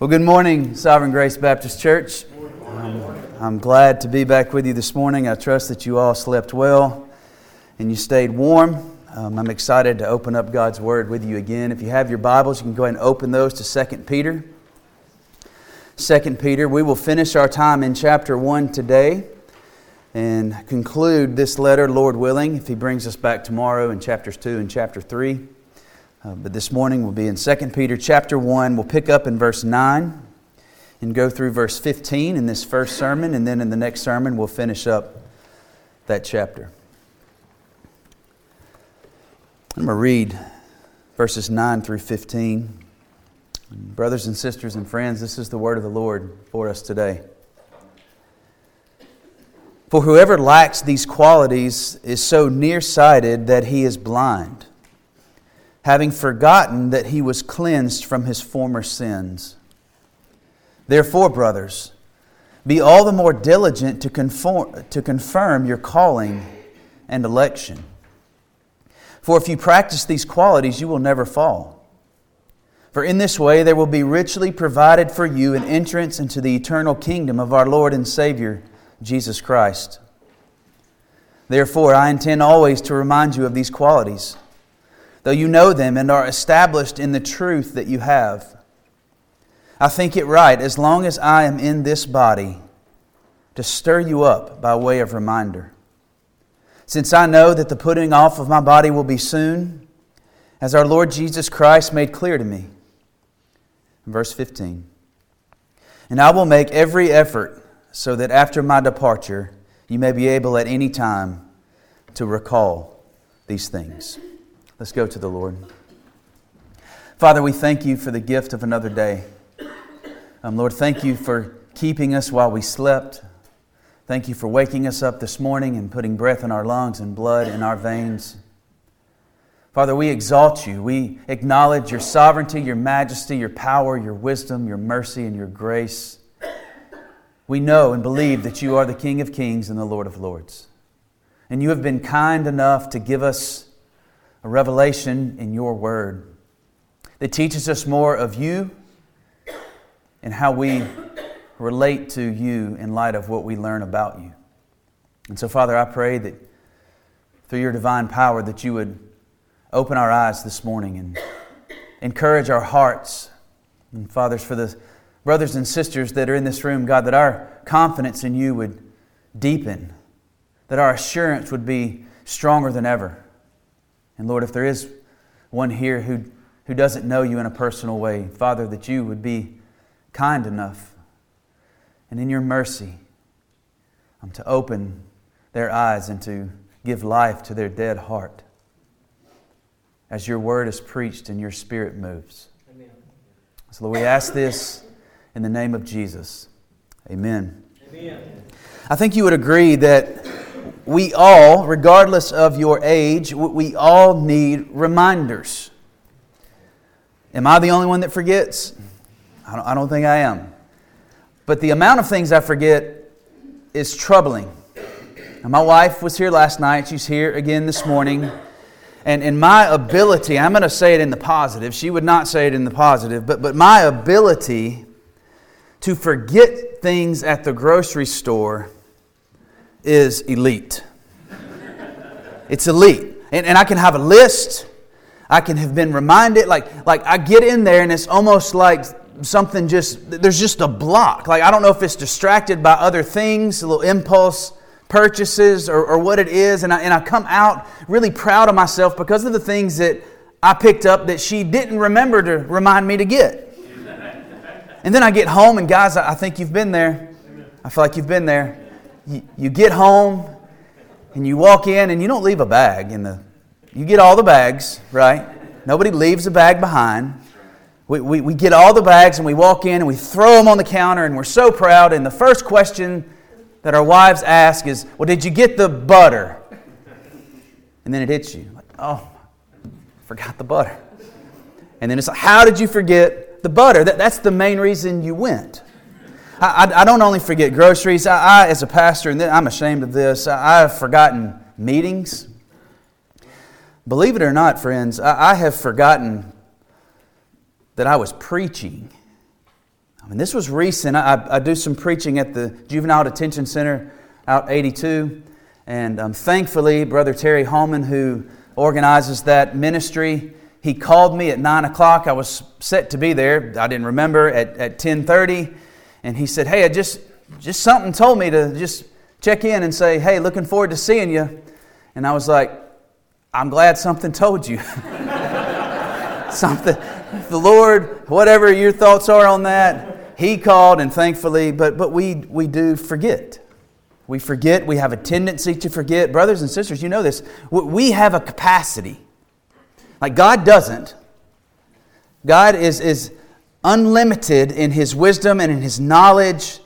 Well, good morning, Sovereign Grace Baptist Church. Um, I'm glad to be back with you this morning. I trust that you all slept well and you stayed warm. Um, I'm excited to open up God's Word with you again. If you have your Bibles, you can go ahead and open those to 2 Peter. 2 Peter, we will finish our time in chapter 1 today and conclude this letter, Lord willing, if He brings us back tomorrow in chapters 2 and chapter 3. Uh, but this morning we'll be in 2 Peter chapter 1. We'll pick up in verse 9 and go through verse 15 in this first sermon, and then in the next sermon we'll finish up that chapter. I'm going to read verses 9 through 15. Brothers and sisters and friends, this is the word of the Lord for us today. For whoever lacks these qualities is so nearsighted that he is blind having forgotten that he was cleansed from his former sins. Therefore, brothers, be all the more diligent to, conform, to confirm your calling and election. For if you practice these qualities, you will never fall. For in this way there will be richly provided for you an entrance into the eternal kingdom of our Lord and Savior, Jesus Christ. Therefore, I intend always to remind you of these qualities though you know them and are established in the truth that you have. I think it right, as long as I am in this body, to stir you up by way of reminder. Since I know that the putting off of my body will be soon, as our Lord Jesus Christ made clear to me. Verse 15 And I will make every effort so that after my departure, you may be able at any time to recall these things. Let's go to the Lord. Father, we thank you for the gift of another day. Um, Lord, thank you for keeping us while we slept. Thank you for waking us up this morning and putting breath in our lungs and blood in our veins. Father, we exalt you. We acknowledge your sovereignty, your majesty, your power, your wisdom, your mercy, and your grace. We know and believe that you are the King of kings and the Lord of lords. And you have been kind enough to give us a revelation in your word that teaches us more of you and how we relate to you in light of what we learn about you. And so, Father, I pray that through your divine power that you would open our eyes this morning and encourage our hearts. And fathers, for the brothers and sisters that are in this room, God, that our confidence in you would deepen, that our assurance would be stronger than ever. And Lord, if there is one here who, who doesn't know you in a personal way, Father, that you would be kind enough and in your mercy um, to open their eyes and to give life to their dead heart as your word is preached and your spirit moves. Amen. So, Lord, we ask this in the name of Jesus. Amen. Amen. I think you would agree that we all, regardless of your age, we all need reminders. Am I the only one that forgets? I don't, think I am. But the amount of things I forget is troubling. And my wife was here last night. She's here again this morning. And in my ability, I'm going to say it in the positive. She would not say it in the positive, but, but my ability to forget things at the grocery store is elite. It's elite. And, and I can have a list. I can have been reminded. Like, like I get in there and it's almost like something just, there's just a block. Like I don't know if it's distracted by other things, a little impulse purchases or, or what it is. And I, and I come out really proud of myself because of the things that I picked up that she didn't remember to remind me to get. And then I get home, and guys, I think you've been there. I feel like you've been there you, you get home and you walk in and you don't leave a bag in the you get all the bags right? Nobody leaves a bag behind. We, we, we get all the bags and we walk in and we throw them on the counter and we're so proud. And the first question that our wives ask is well did you get the butter? And then it hits you. Like oh forgot the butter. And then it's like how did you forget the butter? That, that's the main reason you went I, I, don't only forget groceries. I, I, as a pastor, and I'm ashamed of this, I, have forgotten meetings. Believe it or not, friends, I, I have forgotten that I was preaching. And this was recent. I, I do some preaching at the Juvenile Detention Center out 82. And um, thankfully, Brother Terry Holman, who organizes that ministry, he called me at 9 o'clock. I was set to be there. I didn't remember at, at 10.30. And he said, hey, I just, just something told me to just check in and say, hey, looking forward to seeing you. And I was like, I'm glad something told you. something, the Lord, whatever your thoughts are on that, He called, and thankfully, but, but we, we do forget. We forget, we have a tendency to forget. Brothers and sisters, you know this. We have a capacity. Like God doesn't. God is, is unlimited in His wisdom and in His knowledge,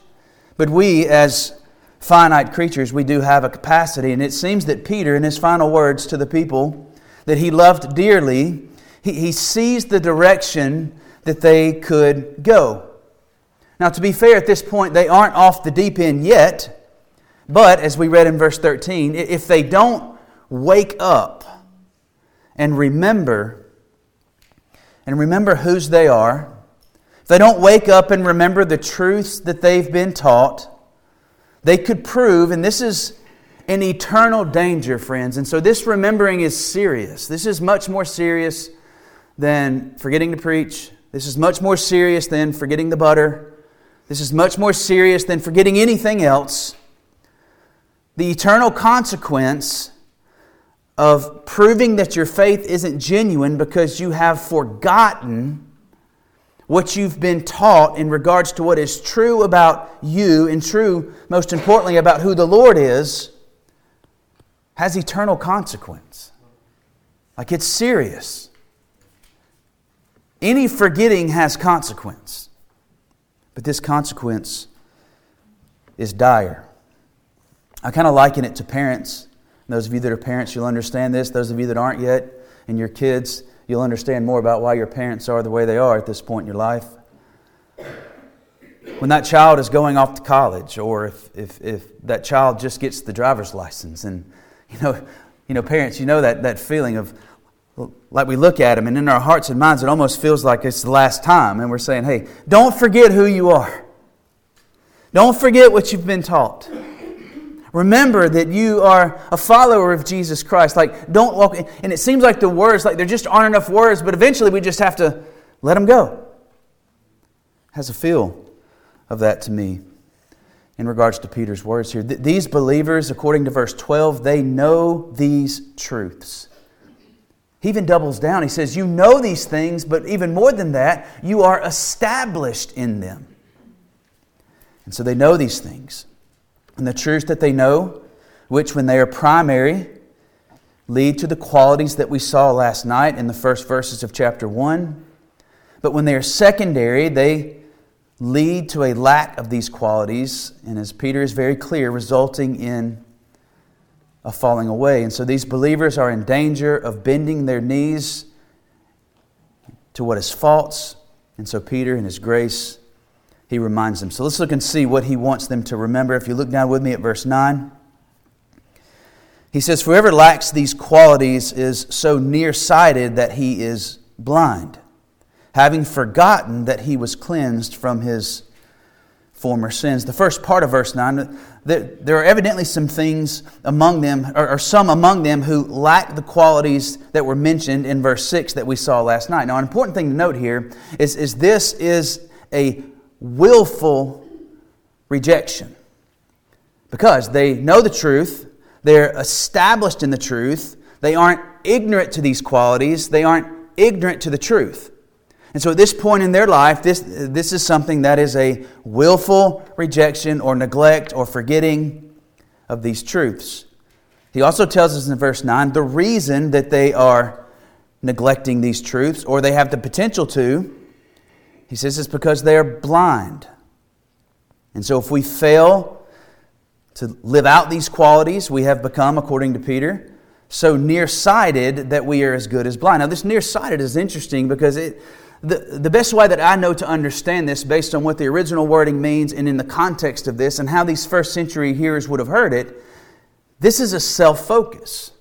but we, as finite creatures, we do have a capacity. And it seems that Peter, in his final words to the people that he loved dearly, he, he sees the direction that they could go. Now, to be fair, at this point, they aren't off the deep end yet, but as we read in verse 13, if they don't wake up and remember, and remember whose they are, if they don't wake up and remember the truths that they've been taught, they could prove, and this is an eternal danger, friends. And so this remembering is serious. This is much more serious than forgetting to preach. This is much more serious than forgetting the butter. This is much more serious than forgetting anything else. The eternal consequence of proving that your faith isn't genuine because you have forgotten what you've been taught in regards to what is true about you and true, most importantly, about who the Lord is, has eternal consequence. Like it's serious. Any forgetting has consequence, but this consequence is dire. I kind of liken it to parents. Those of you that are parents, you'll understand this. Those of you that aren't yet, and your kids, you'll understand more about why your parents are the way they are at this point in your life. When that child is going off to college, or if, if, if that child just gets the driver's license, and you know, you know, parents, you know that, that feeling of like we look at them, and in our hearts and minds, it almost feels like it's the last time, and we're saying, hey, don't forget who you are. Don't forget what you've been taught. Remember that you are a follower of Jesus Christ. Like, don't walk. And it seems like the words, like there just aren't enough words, but eventually we just have to let them go. Has a feel of that to me in regards to Peter's words here. These believers, according to verse 12, they know these truths. He even doubles down. He says, You know these things, but even more than that, you are established in them. And so they know these things and the truths that they know, which, when they are primary, lead to the qualities that we saw last night in the first verses of chapter 1. But when they are secondary, they lead to a lack of these qualities, and as Peter is very clear, resulting in a falling away. And so these believers are in danger of bending their knees to what is false. And so Peter, in his grace, he reminds them. So let's look and see what he wants them to remember. If you look down with me at verse 9, he says, Whoever lacks these qualities is so nearsighted that he is blind, having forgotten that he was cleansed from his former sins. The first part of verse 9, there are evidently some things among them, or some among them who lack the qualities that were mentioned in verse 6 that we saw last night. Now, an important thing to note here is, is this is a willful rejection. Because they know the truth, they're established in the truth, they aren't ignorant to these qualities, they aren't ignorant to the truth. And so at this point in their life, this, this is something that is a willful rejection or neglect or forgetting of these truths. He also tells us in verse 9 the reason that they are neglecting these truths or they have the potential to he says it's because they are blind. And so if we fail to live out these qualities, we have become, according to Peter, so nearsighted that we are as good as blind. Now, this nearsighted is interesting because it, the, the best way that I know to understand this, based on what the original wording means and in the context of this and how these first century hearers would have heard it, this is a self focus.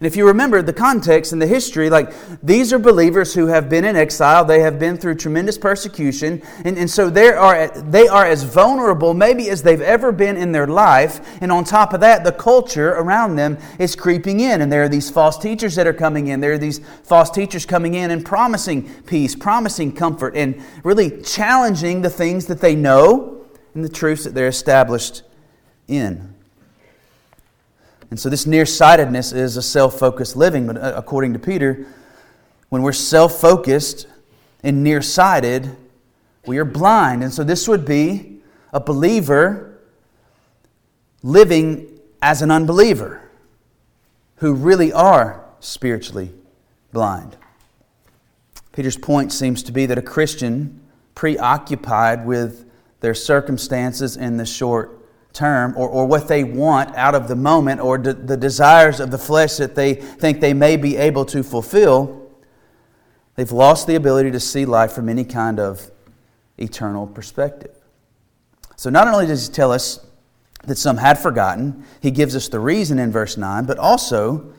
And if you remember the context and the history, like these are believers who have been in exile, they have been through tremendous persecution, and, and so they are, they are as vulnerable maybe as they've ever been in their life. And on top of that, the culture around them is creeping in, and there are these false teachers that are coming in. There are these false teachers coming in and promising peace, promising comfort, and really challenging the things that they know and the truths that they're established in. And so this nearsightedness is a self focused living. But uh, according to Peter, when we're self focused and nearsighted, we are blind. And so this would be a believer living as an unbeliever who really are spiritually blind. Peter's point seems to be that a Christian preoccupied with their circumstances in the short term or, or what they want out of the moment or de- the desires of the flesh that they think they may be able to fulfill, they've lost the ability to see life from any kind of eternal perspective. So, not only does he tell us that some had forgotten, he gives us the reason in verse 9, but also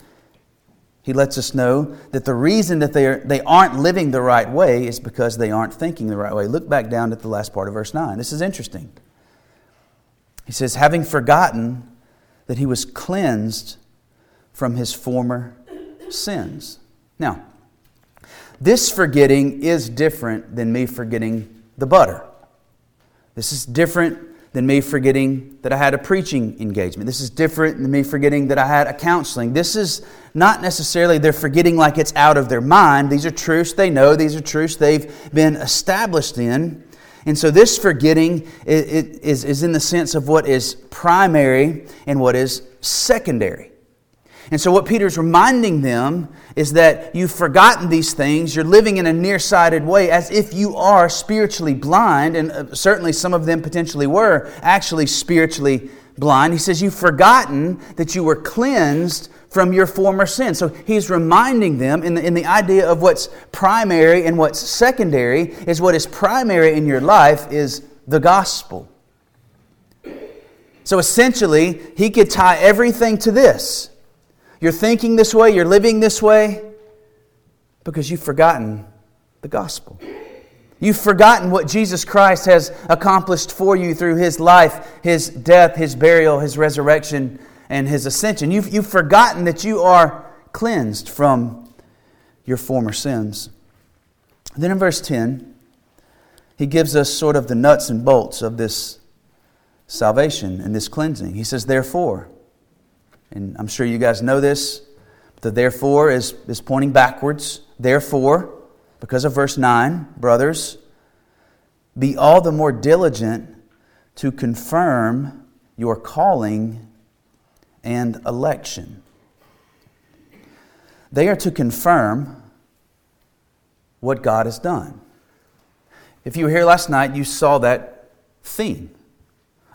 he lets us know that the reason that they, are, they aren't living the right way is because they aren't thinking the right way. Look back down at the last part of verse 9. This is interesting. He says, having forgotten that he was cleansed from his former sins. Now, this forgetting is different than me forgetting the butter. This is different than me forgetting that I had a preaching engagement. This is different than me forgetting that I had a counseling. This is not necessarily they're forgetting like it's out of their mind. These are truths they know, these are truths they've been established in. And so this forgetting is, is in the sense of what is primary and what is secondary. And so, what Peter's reminding them is that you've forgotten these things. You're living in a nearsighted way as if you are spiritually blind. And uh, certainly, some of them potentially were actually spiritually blind. He says, You've forgotten that you were cleansed from your former sin. So he's reminding them in the, in the idea of what's primary and what's secondary is what is primary in your life is the gospel. So essentially, he could tie everything to this. You're thinking this way, you're living this way because you've forgotten the gospel. You've forgotten what Jesus Christ has accomplished for you through his life, his death, his burial, his resurrection, and his ascension. You've, you've forgotten that you are cleansed from your former sins. Then in verse 10, he gives us sort of the nuts and bolts of this salvation and this cleansing. He says, Therefore, and I'm sure you guys know this, the therefore is, is pointing backwards. Therefore, because of verse 9, brothers, be all the more diligent to confirm your calling and election. They are to confirm what God has done. If you were here last night, you saw that theme.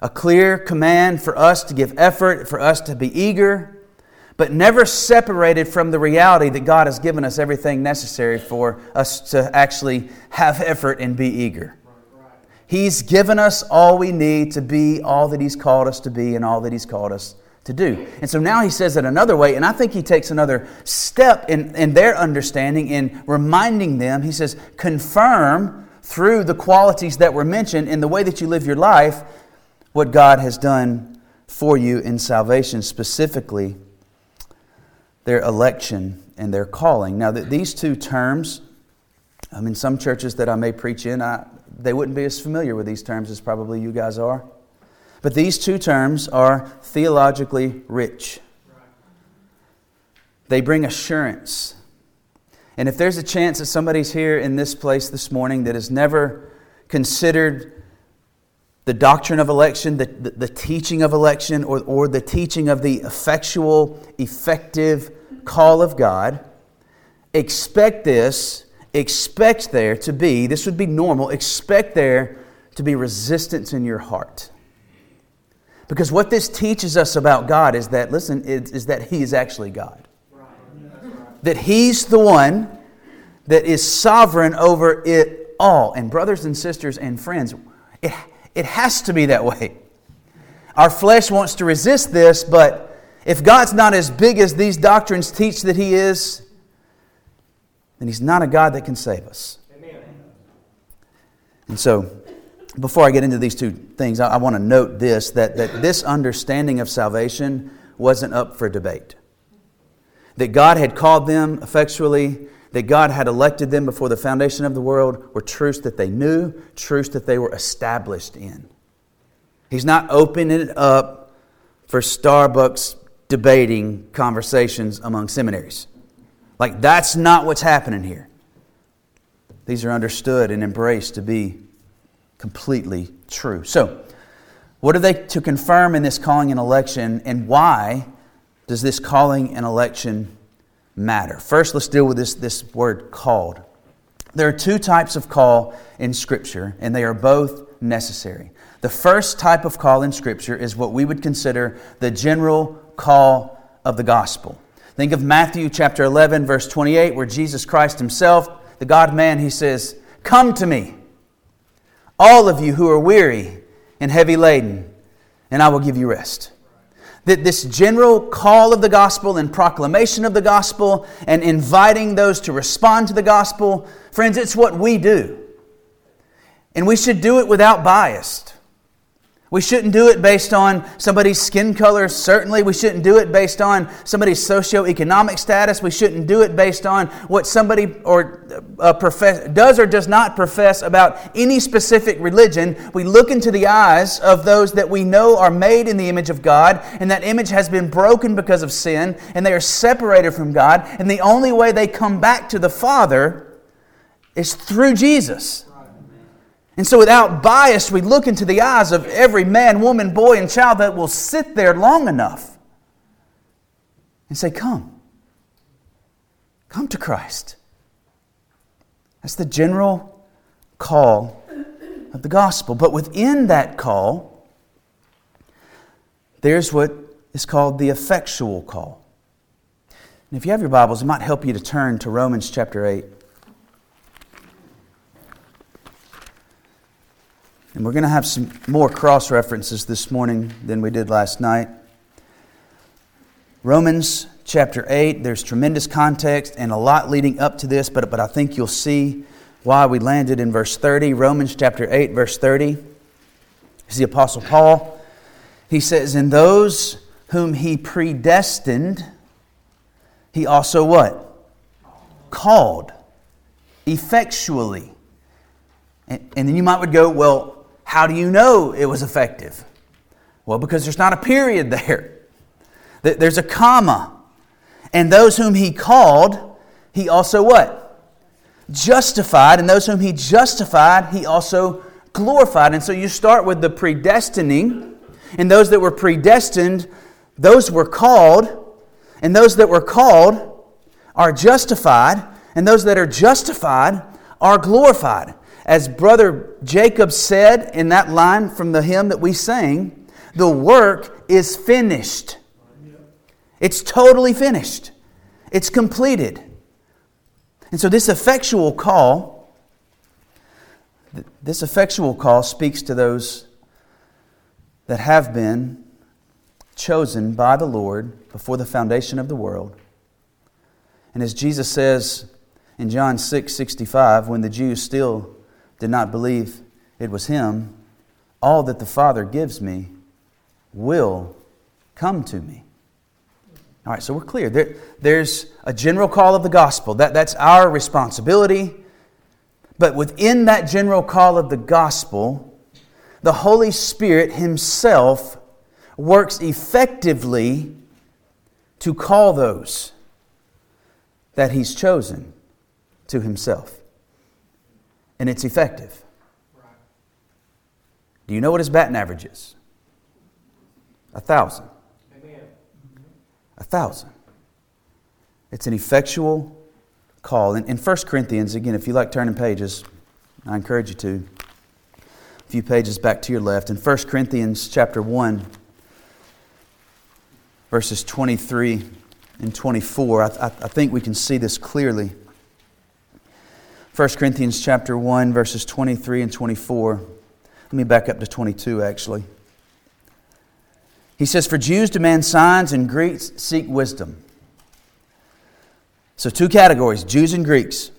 A clear command for us to give effort, for us to be eager, but never separated from the reality that God has given us everything necessary for us to actually have effort and be eager. He's given us all we need to be all that He's called us to be and all that He's called us to do. And so now he says it another way, and I think he takes another step in, in their understanding in reminding them. He says, confirm through the qualities that were mentioned in the way that you live your life what God has done for you in salvation, specifically their election and their calling. Now, that these two terms, I mean, some churches that I may preach in, I, they wouldn't be as familiar with these terms as probably you guys are. But these two terms are theologically rich. They bring assurance. And if there's a chance that somebody's here in this place this morning that has never considered the doctrine of election, the, the, the, teaching of election, or, or the teaching of the effectual, effective call of God, expect this, expect there to be, this would be normal, expect there to be resistance in your heart. Because what this teaches us about God is that, listen, is, is that He is actually God. That He's the one that is sovereign over it all. And, brothers and sisters and friends, it, it has to be that way. Our flesh wants to resist this, but If God's not as big as these doctrines teach that He is, then He's not a God that can save us. Amen. And so, before I get into these two things, I, I want to note this that, that this understanding of salvation wasn't up for debate. That God had called them effectually, that God had elected them before the foundation of the world were truths that they knew, truths that they were established in. He's not opening it up for Starbucks debating conversations among seminaries. Like, that's not what's happening here. These are understood and embraced to be completely true. So, what are they to confirm in this calling and election, and why does this calling and election matter? First, let's deal with this, this word called. There are two types of call in Scripture, and they are both necessary. The first type of call in Scripture is what we would consider the general call of the gospel. Think of Matthew chapter 11, verse 28, where Jesus Christ Himself, the God man, He says, Come to me, all of you who are weary and heavy laden, and I will give you rest. That this general call of the gospel and proclamation of the gospel and inviting those to respond to the gospel, friends, it's what we do. And we should do it without bias. We shouldn't do it based on somebody's skin color, certainly. We shouldn't do it based on somebody's socioeconomic status. We shouldn't do it based on what somebody or uh, profess, does or does not profess about any specific religion. We look into the eyes of those that we know are made in the image of God, and that image has been broken because of sin, and they are separated from God. And the only way they come back to the Father is through Jesus. And so, without bias, we look into the eyes of every man, woman, boy, and child that will sit there long enough and say, Come. Come to Christ. That's the general call of the gospel. But within that call, there's what is called the effectual call. And if you have your Bibles, it might help you to turn to Romans chapter 8. And we're going to have some more cross references this morning than we did last night. Romans chapter 8, there's tremendous context and a lot leading up to this, but, but I think you'll see why we landed in verse 30. Romans chapter 8, verse 30 is the Apostle Paul. He says, In those whom he predestined, he also what? Called effectually. And, and then you might would go, well, how do you know it was effective? Well, because there's not a period there. There's a comma. And those whom he called, he also what? Justified. And those whom he justified, he also glorified. And so you start with the predestining. And those that were predestined, those were called. And those that were called are justified. And those that are justified are glorified. As Brother Jacob said in that line from the hymn that we sang, the work is finished. It's totally finished. It's completed. And so this effectual call, this effectual call speaks to those that have been chosen by the Lord before the foundation of the world. And as Jesus says in John 6 65, when the Jews still did not believe it was him, all that the Father gives me will come to me. All right, so we're clear. There, there's a general call of the gospel. That, that's our responsibility. But within that general call of the gospel, the Holy Spirit Himself works effectively to call those that He's chosen to Himself and it's effective. Do you know what his batting average is? A thousand. A thousand. It's an effectual call. In, in 1 Corinthians, again, if you like turning pages, I encourage you to. A few pages back to your left. In 1 Corinthians chapter 1, verses 23 and 24, I, I, I think we can see this clearly. 1 Corinthians chapter 1 verses 23 and 24. Let me back up to 22 actually. He says, For Jews demand signs and Greeks seek wisdom. So, two categories Jews and Greeks.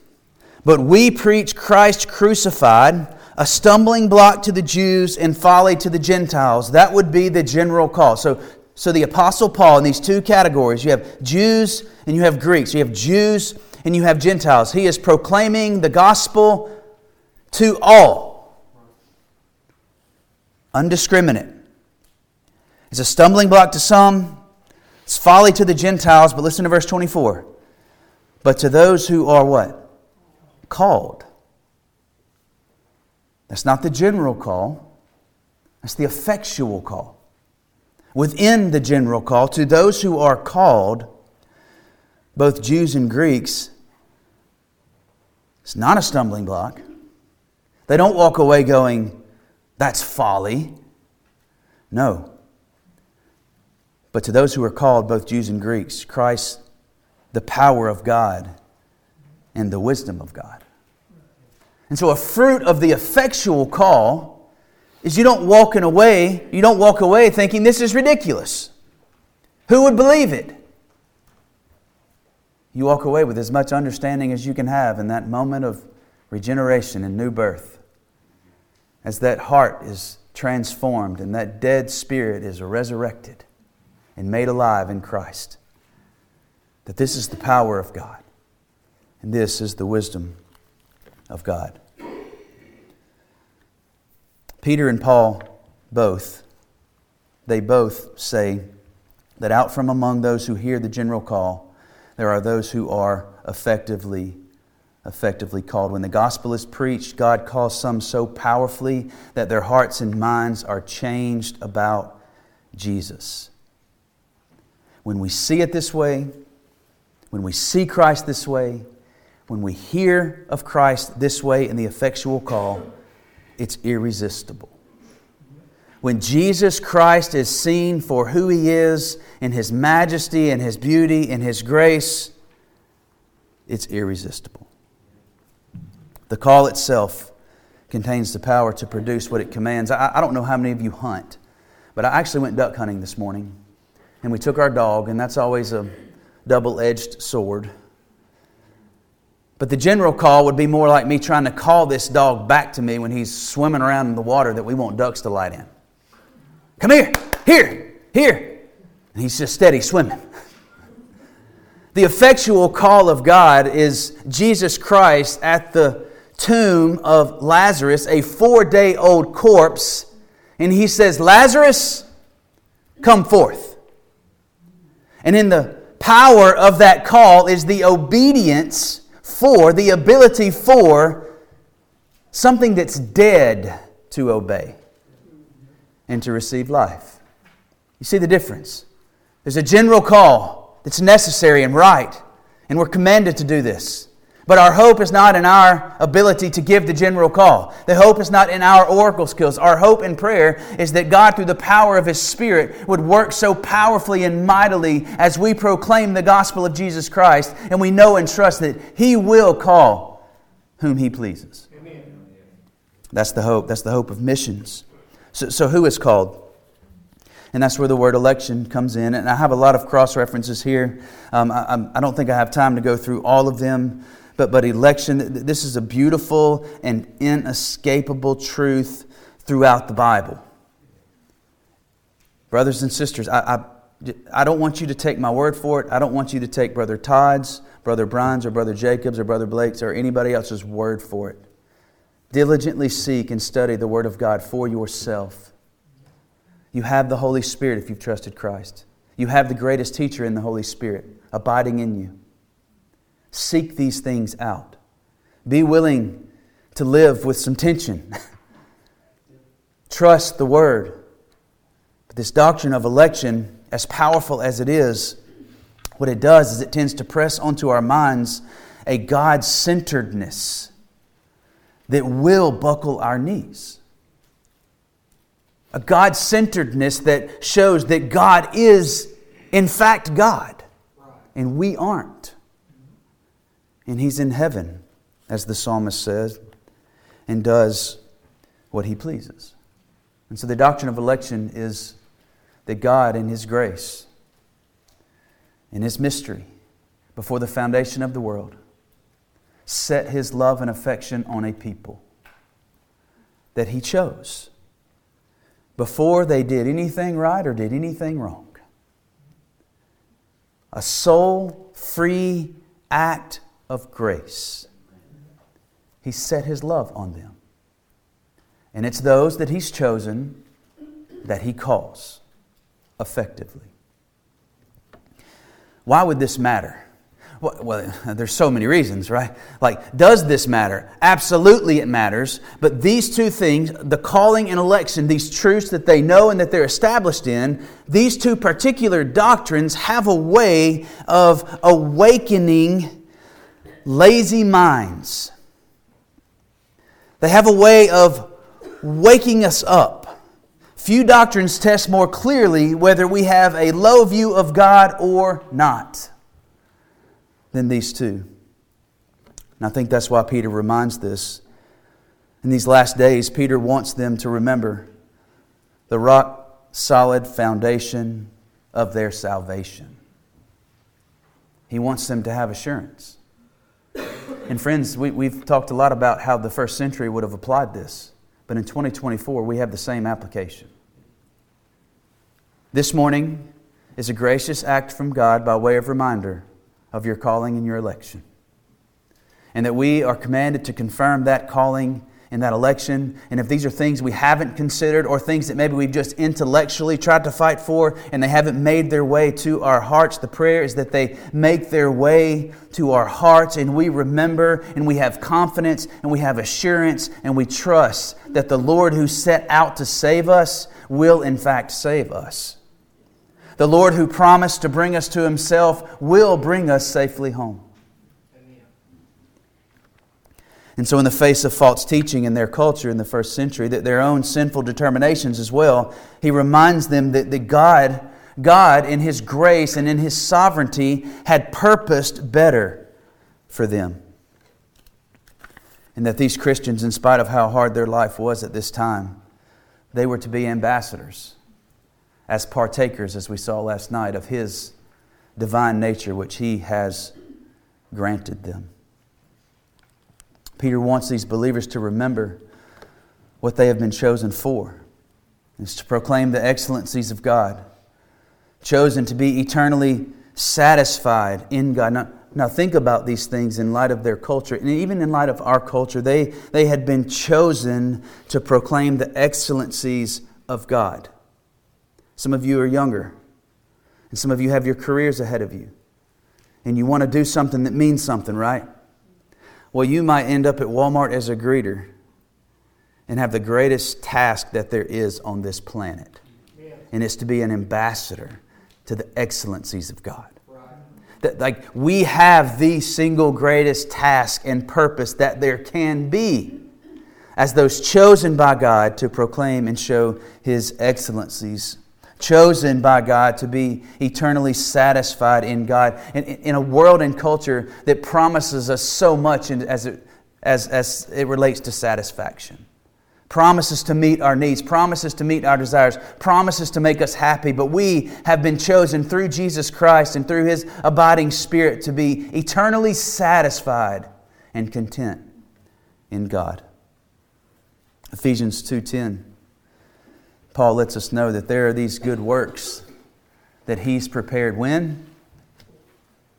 But we preach Christ crucified, a stumbling block to the Jews and folly to the Gentiles. That would be the general call. So, so the Apostle Paul, in these two categories, you have Jews and you have Greeks. You have Jews and you have Gentiles. He is proclaiming the gospel to all, undiscriminate. It's a stumbling block to some, it's folly to the Gentiles, but listen to verse 24. But to those who are what? Called. That's not the general call, that's the effectual call. Within the general call, to those who are called, both Jews and Greeks, it's not a stumbling block. They don't walk away going, that's folly. No. But to those who are called, both Jews and Greeks, Christ, the power of God and the wisdom of God. And so, a fruit of the effectual call is you don't walk in away, you don't walk away thinking this is ridiculous. Who would believe it? You walk away with as much understanding as you can have in that moment of regeneration and new birth. As that heart is transformed and that dead spirit is resurrected and made alive in Christ. That this is the power of God, and this is the wisdom of God. Peter and Paul both, they both say that out from among those who hear the general call, there are those who are effectively effectively called. When the gospel is preached, God calls some so powerfully that their hearts and minds are changed about Jesus. When we see it this way, when we see Christ this way, when we hear of Christ this way in the effectual call, it's irresistible. When Jesus Christ is seen for who he is in his majesty and his beauty and his grace, it's irresistible. The call itself contains the power to produce what it commands. I, I don't know how many of you hunt, but I actually went duck hunting this morning and we took our dog, and that's always a double edged sword. But the general call would be more like me trying to call this dog back to me when he's swimming around in the water that we want ducks to light in. Come here, here, here. And he's just steady swimming. The effectual call of God is Jesus Christ at the tomb of Lazarus, a four day old corpse, and he says, Lazarus, come forth. And in the power of that call is the obedience for, the ability for something that's dead to obey and to receive life. You see the difference? There's a general call that's necessary and right, and we're commanded to do this. But our hope is not in our ability to give the general call. The hope is not in our oracle skills. Our hope in prayer is that God, through the power of His Spirit, would work so powerfully and mightily as we proclaim the gospel of Jesus Christ, and we know and trust that He will call whom He pleases. Amen. That's the hope. That's the hope of missions. So, so who is called? And that's where the word election comes in. And I have a lot of cross references here. Um, I, I don't think I have time to go through all of them. But, but election, this is a beautiful and inescapable truth throughout the Bible. Brothers and sisters, I, I, I don't want you to take my word for it. I don't want you to take Brother Todd's, Brother Brian's, or Brother Jacob's, or Brother Blake's, or anybody else's word for it. Diligently seek and study the Word of God for yourself. You have the Holy Spirit if you've trusted Christ. You have the greatest teacher in the Holy Spirit abiding in you. Seek these things out. Be willing to live with some tension. Trust the Word. But this doctrine of election, as powerful as it is, what it does is it tends to press onto our minds a God centeredness that will buckle our knees. A God centeredness that shows that God is, in fact, God, and we aren't and he's in heaven, as the psalmist says, and does what he pleases. And so the doctrine of election is that God, in His grace, in His mystery, before the foundation of the world, set His love and affection on a people that He chose before they did anything right or did anything wrong. A soul free act of grace. He set His love on them. And it's those that He's chosen that He calls effectively. Why would this matter? Well, there's so many reasons, right? Like, does this matter? Absolutely, it matters. But these two things, the calling and election, these truths that they know and that they're established in, these two particular doctrines have a way of awakening lazy minds. They have a way of waking us up. Few doctrines test more clearly whether we have a low view of God or not than these two. And I think that's why Peter reminds this. In these last days, Peter wants them to remember the rock solid foundation of their salvation. He wants them to have assurance. And, friends, we, have talked a lot about how the first century would have applied this, but in 2024, we have the same application. This morning is a gracious act from God by way of reminder of your calling and your election. And that we are commanded to confirm that calling in that election. And if these are things we haven't considered or things that maybe we've just intellectually tried to fight for and they haven't made their way to our hearts, the prayer is that they make their way to our hearts and we remember and we have confidence and we have assurance and we trust that the Lord who set out to save us will in fact save us. The Lord who promised to bring us to Himself will bring us safely home. And so, in the face of false teaching in their culture in the first century, that their own sinful determinations as well, he reminds them that, that God, God, in His grace and in His sovereignty, had purposed better for them. And that these Christians, in spite of how hard their life was at this time, they were to be ambassadors as partakers, as we saw last night, of His divine nature, which He has granted them. Peter wants these believers to remember what they have been chosen for. is to proclaim the excellencies of God, chosen to be eternally satisfied in God. Now, now think about these things in light of their culture, and even in light of our culture. They, they had been chosen to proclaim the excellencies of God. Some of you are younger, and some of you have your careers ahead of you, and you want to do something that means something, right? Well, you might end up at Walmart as a greeter and have the greatest task that there is on this planet, and it's to be an ambassador to the excellencies of God. That, like we have the single greatest task and purpose that there can be as those chosen by God to proclaim and show His excellencies chosen by God to be eternally satisfied in God. In, in a world and culture that promises us so much as it, as, as it relates to satisfaction. Promises to meet our needs, promises to meet our desires, promises to make us happy. But we have been chosen through Jesus Christ and through His abiding Spirit to be eternally satisfied and content in God. Ephesians 2:10 Paul lets us know that there are these good works that he's prepared when?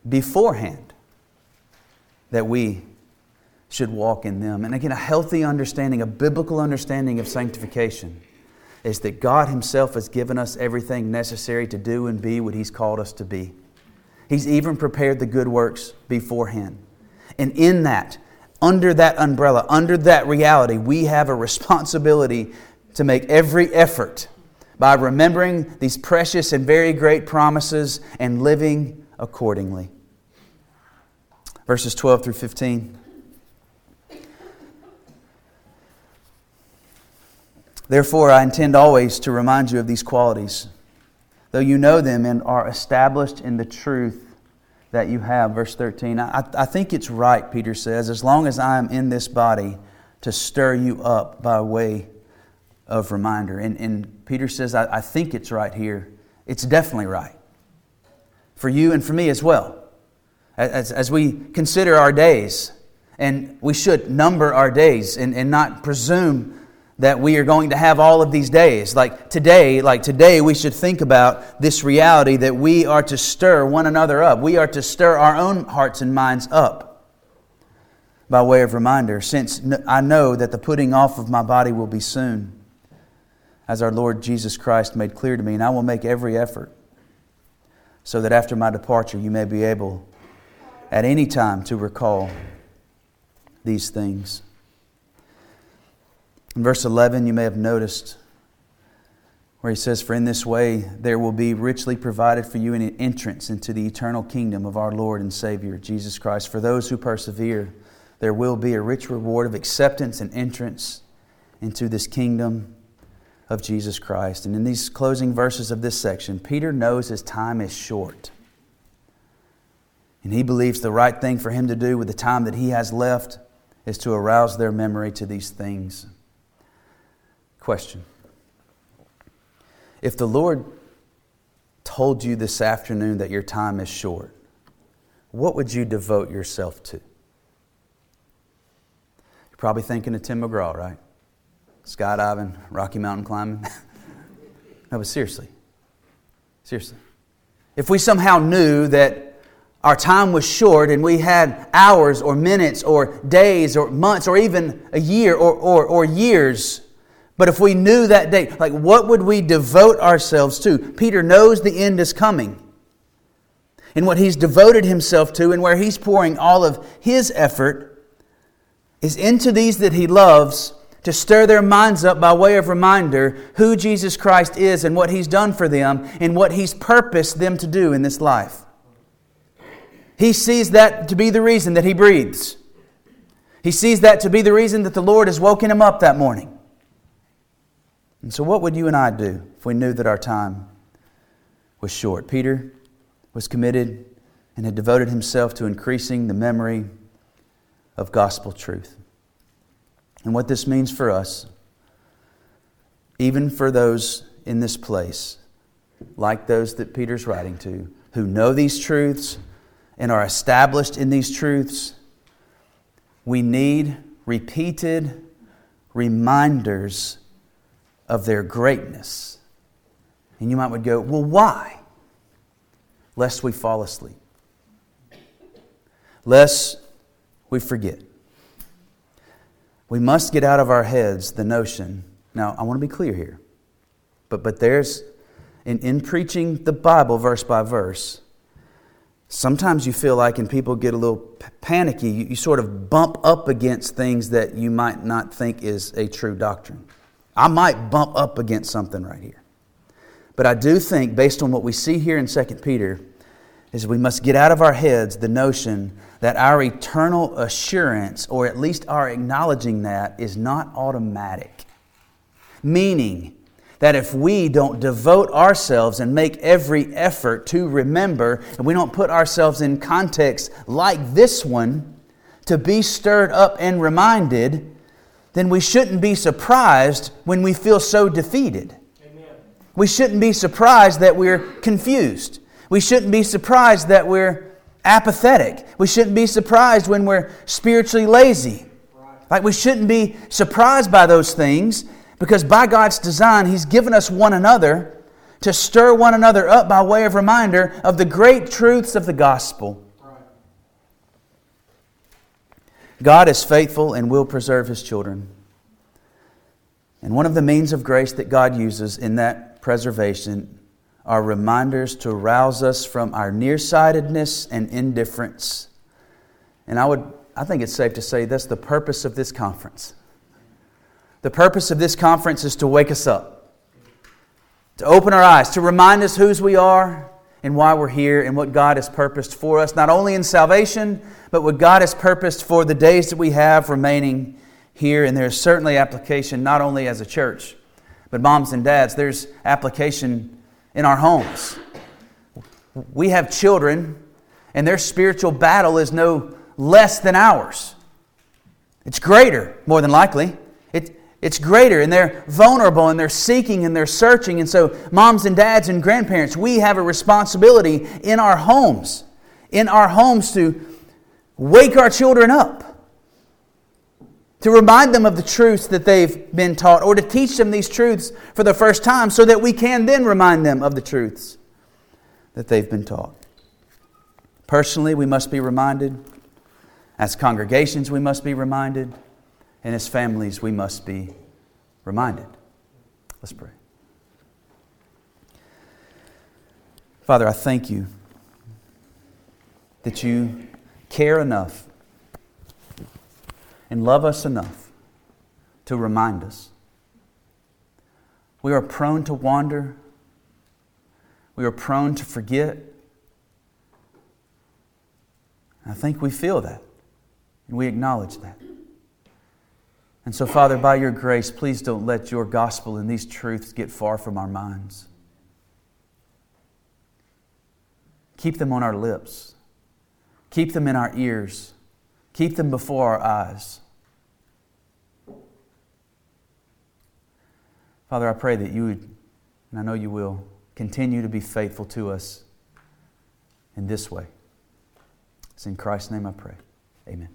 Beforehand, that we should walk in them. And again, a healthy understanding, a biblical understanding of sanctification is that God Himself has given us everything necessary to do and be what He's called us to be. He's even prepared the good works beforehand. And in that, under that umbrella, under that reality, we have a responsibility to make every effort by remembering these precious and very great promises and living accordingly. Verses 12 through 15. Therefore, I intend always to remind you of these qualities, though you know them and are established in the truth that you have. Verse 13. I, I think it's right, Peter says, as long as I am in this body, to stir you up by way of reminder. And, and Peter says, I, I think it's right here it's definitely right. For you and for me as well. As, as we consider our days, and we should number our days and, and not presume that we are going to have all of these days. Like today, like today, we should think about this reality that we are to stir one another up. We are to stir our own hearts and minds up. By way of reminder, since I know that the putting off of my body will be soon, as our Lord Jesus Christ made clear to me, and I will make every effort so that after my departure you may be able at any time to recall these things. In verse 11, you may have noticed where he says, For in this way there will be richly provided for you an entrance into the eternal kingdom of our Lord and Savior, Jesus Christ. For those who persevere, there will be a rich reward of acceptance and entrance into this kingdom of Jesus Christ. And in these closing verses of this section, Peter knows his time is short. And he believes the right thing for him to do with the time that he has left is to arouse their memory to these things. Question If the Lord told you this afternoon that your time is short, what would you devote yourself to? You're probably thinking of Tim McGraw, right? Skydiving, Rocky Mountain climbing. no, but seriously. Seriously. If we somehow knew that our time was short and we had hours or minutes or days or months or even a year or, or, or years but if we knew that day, like what would we devote ourselves to? Peter knows the end is coming. And what he's devoted himself to and where he's pouring all of his effort is into these that he loves to stir their minds up by way of reminder who Jesus Christ is and what he's done for them and what he's purposed them to do in this life. He sees that to be the reason that he breathes. He sees that to be the reason that the Lord has woken him up that morning. And so, what would you and I do if we knew that our time was short? Peter was committed and had devoted himself to increasing the memory of gospel truth. And what this means for us, even for those in this place, like those that Peter's writing to, who know these truths and are established in these truths, we need repeated reminders of their greatness. And you might would go, well, why? Lest we fall asleep. Lest we forget. We must get out of our heads the notion. Now, I want to be clear here. But, but there's, in, in preaching the Bible verse by verse, sometimes you feel like, and people get a little panicky, you, you sort of bump up against things that you might not think is a true doctrine. I might bump up against something right here. But I do think, based on what we see here in 2 Peter, is we must get out of our heads the notion that our eternal assurance, or at least our acknowledging that, is not automatic. Meaning that if we don't devote ourselves and make every effort to remember, and we don't put ourselves in context like this one to be stirred up and reminded, then we shouldn't be surprised when we feel so defeated. Amen. We shouldn't be surprised that we're confused. We shouldn't be surprised that we're apathetic. We shouldn't be surprised when we're spiritually lazy. Like we shouldn't be surprised by those things because by God's design, He's given us one another to stir one another up by way of reminder of the great truths of the gospel. God is faithful and will preserve his children. And one of the means of grace that God uses in that preservation are reminders to rouse us from our nearsightedness and indifference. And I would I think it's safe to say that's the purpose of this conference. The purpose of this conference is to wake us up, to open our eyes, to remind us whose we are, and why we're here and what God has purposed for us, not only in salvation, but what God has purposed for the days that we have remaining here. And there's certainly application not only as a church, but moms and dads, there's application in our homes. We have children, and their spiritual battle is no less than ours. It's greater, more than likely. It, it's greater and they're vulnerable and they're seeking and they're searching. And so, moms and dads and grandparents, we have a responsibility in our homes, in our homes to wake our children up, to remind them of the truths that they've been taught, or to teach them these truths for the first time so that we can then remind them of the truths that they've been taught. Personally, we must be reminded. As congregations, we must be reminded. And as families, we must be reminded. Let's pray. Father, I thank you that you care enough and love us enough to remind us. We are prone to wander. We are prone to forget. I think we feel that and we acknowledge that. And so, Father, by your grace, please don't let your gospel and these truths get far from our minds. Keep them on our lips, keep them in our ears, keep them before our eyes. Father, I pray that you would, and I know you will, continue to be faithful to us in this way. It's in Christ's name I pray. Amen.